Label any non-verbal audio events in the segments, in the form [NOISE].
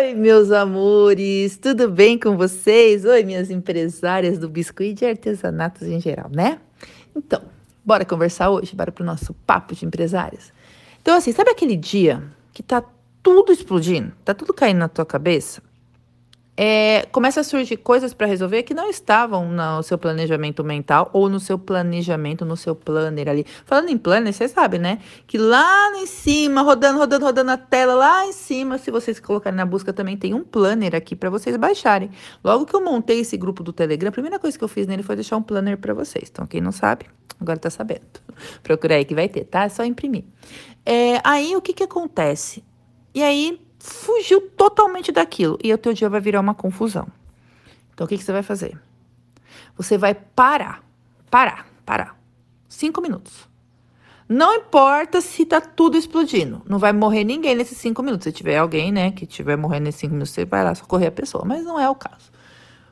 Oi, meus amores, tudo bem com vocês? Oi, minhas empresárias do biscoito e artesanatos em geral, né? Então, bora conversar hoje, bora pro nosso papo de empresárias. Então, assim, sabe aquele dia que tá tudo explodindo, tá tudo caindo na tua cabeça? É, começa a surgir coisas para resolver que não estavam no seu planejamento mental ou no seu planejamento, no seu planner ali. Falando em planner, você sabe, né? Que lá em cima, rodando, rodando, rodando a tela, lá em cima, se vocês colocarem na busca, também tem um planner aqui para vocês baixarem. Logo que eu montei esse grupo do Telegram, a primeira coisa que eu fiz nele foi deixar um planner para vocês. Então, quem não sabe, agora tá sabendo. Procura aí que vai ter, tá? É só imprimir. É, aí, o que que acontece? E aí, fugiu totalmente daquilo e o teu dia vai virar uma confusão. Então o que, que você vai fazer? Você vai parar, parar, parar. Cinco minutos. Não importa se tá tudo explodindo. Não vai morrer ninguém nesses cinco minutos. Se tiver alguém, né, que tiver morrendo nesses cinco minutos, você vai lá socorrer a pessoa. Mas não é o caso.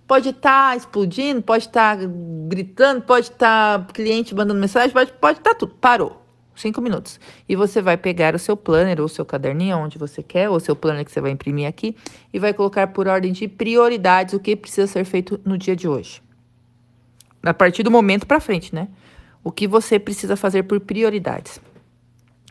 Pode estar tá explodindo, pode estar tá gritando, pode estar tá cliente mandando mensagem, pode estar pode tá tudo. Parou cinco minutos. E você vai pegar o seu planner ou o seu caderninho, onde você quer, ou o seu planner que você vai imprimir aqui, e vai colocar por ordem de prioridades o que precisa ser feito no dia de hoje. A partir do momento para frente, né? O que você precisa fazer por prioridades.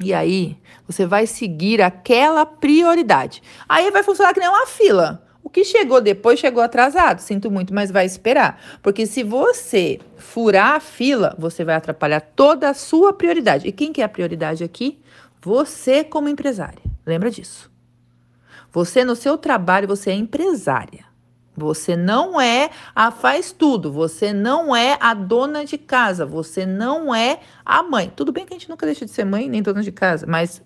E aí, você vai seguir aquela prioridade. Aí vai funcionar que nem uma fila. O que chegou depois chegou atrasado, sinto muito, mas vai esperar. Porque se você furar a fila, você vai atrapalhar toda a sua prioridade. E quem que é a prioridade aqui? Você como empresária. Lembra disso. Você no seu trabalho, você é empresária. Você não é a faz tudo, você não é a dona de casa, você não é a mãe. Tudo bem que a gente nunca deixa de ser mãe nem dona de casa, mas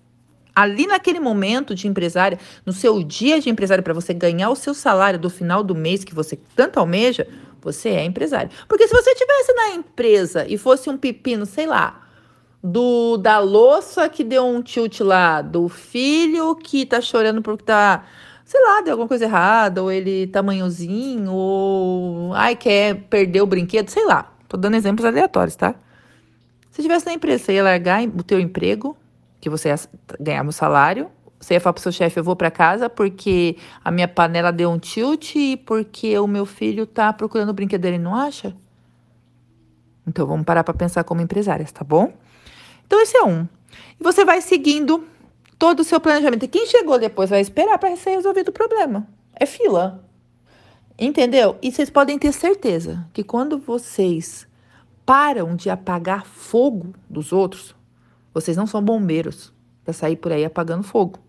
ali naquele momento de empresária, no seu dia de empresária, para você ganhar o seu salário do final do mês que você tanto almeja, você é empresário. Porque se você tivesse na empresa e fosse um pepino, sei lá, do da louça que deu um tilt lá, do filho que tá chorando porque tá, sei lá, deu alguma coisa errada, ou ele tá manhozinho, ou ai, quer perder o brinquedo, sei lá. Tô dando exemplos aleatórios, tá? Se tivesse na empresa, você ia largar o teu emprego que você ia ganhar meu salário. Você ia falar pro seu chefe, eu vou para casa porque a minha panela deu um tilt e porque o meu filho tá procurando o brinquedo dele, não acha? Então vamos parar para pensar como empresárias, tá bom? Então esse é um. E você vai seguindo todo o seu planejamento. E quem chegou depois vai esperar para ser resolvido o problema. É fila. Entendeu? E vocês podem ter certeza que quando vocês param de apagar fogo dos outros, vocês não são bombeiros para sair por aí apagando fogo.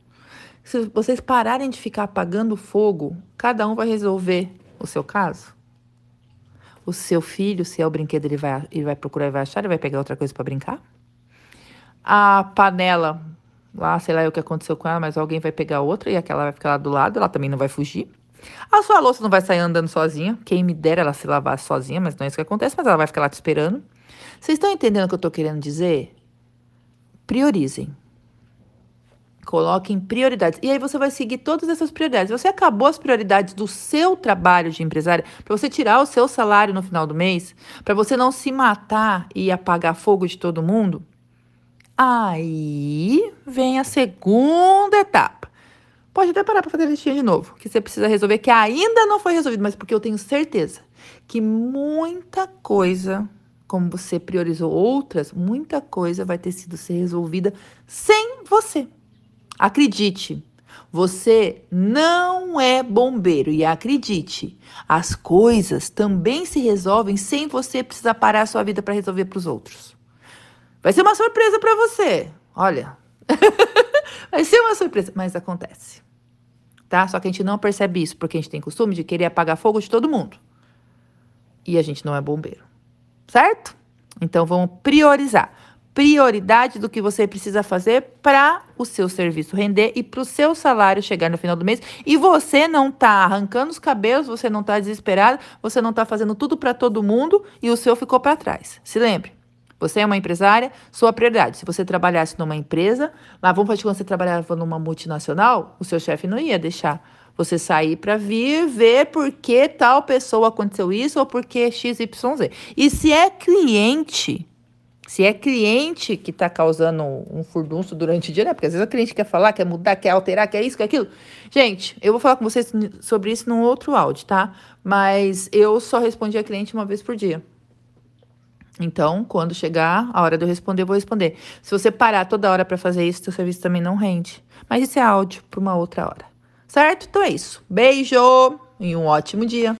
Se vocês pararem de ficar apagando fogo, cada um vai resolver o seu caso. O seu filho, se é o brinquedo, ele vai, ele vai procurar e vai achar, ele vai pegar outra coisa para brincar. A panela, lá, sei lá o que aconteceu com ela, mas alguém vai pegar outra e aquela vai ficar lá do lado, ela também não vai fugir. A sua louça não vai sair andando sozinha. Quem me dera ela se lavar sozinha, mas não é isso que acontece, mas ela vai ficar lá te esperando. Vocês estão entendendo o que eu estou querendo dizer? Priorizem. Coloquem prioridades. E aí você vai seguir todas essas prioridades. Você acabou as prioridades do seu trabalho de empresária para você tirar o seu salário no final do mês, para você não se matar e apagar fogo de todo mundo. Aí vem a segunda etapa. Pode até parar para fazer a listinha de novo, que você precisa resolver, que ainda não foi resolvido, mas porque eu tenho certeza que muita coisa como você priorizou outras, muita coisa vai ter sido ser resolvida sem você. Acredite, você não é bombeiro e acredite, as coisas também se resolvem sem você precisar parar a sua vida para resolver para os outros. Vai ser uma surpresa para você. Olha, [LAUGHS] vai ser uma surpresa, mas acontece. Tá? Só que a gente não percebe isso porque a gente tem costume de querer apagar fogo de todo mundo. E a gente não é bombeiro certo? Então vamos priorizar. Prioridade do que você precisa fazer para o seu serviço render e para o seu salário chegar no final do mês. E você não está arrancando os cabelos, você não está desesperado, você não está fazendo tudo para todo mundo e o seu ficou para trás. Se lembre, você é uma empresária, sua prioridade. Se você trabalhasse numa empresa, lá vamos falar quando você trabalhava numa multinacional, o seu chefe não ia deixar você sair para vir ver por que tal pessoa aconteceu isso ou por que XYZ. E se é cliente, Se é cliente que está causando um furdunço durante o dia, né? Porque às vezes a cliente quer falar, quer mudar, quer alterar, quer isso, quer aquilo. Gente, eu vou falar com vocês sobre isso num outro áudio, tá? Mas eu só respondi a cliente uma vez por dia. Então, quando chegar a hora de eu responder, eu vou responder. Se você parar toda hora para fazer isso, seu serviço também não rende. Mas isso é áudio para uma outra hora. Certo? Então é isso. Beijo e um ótimo dia.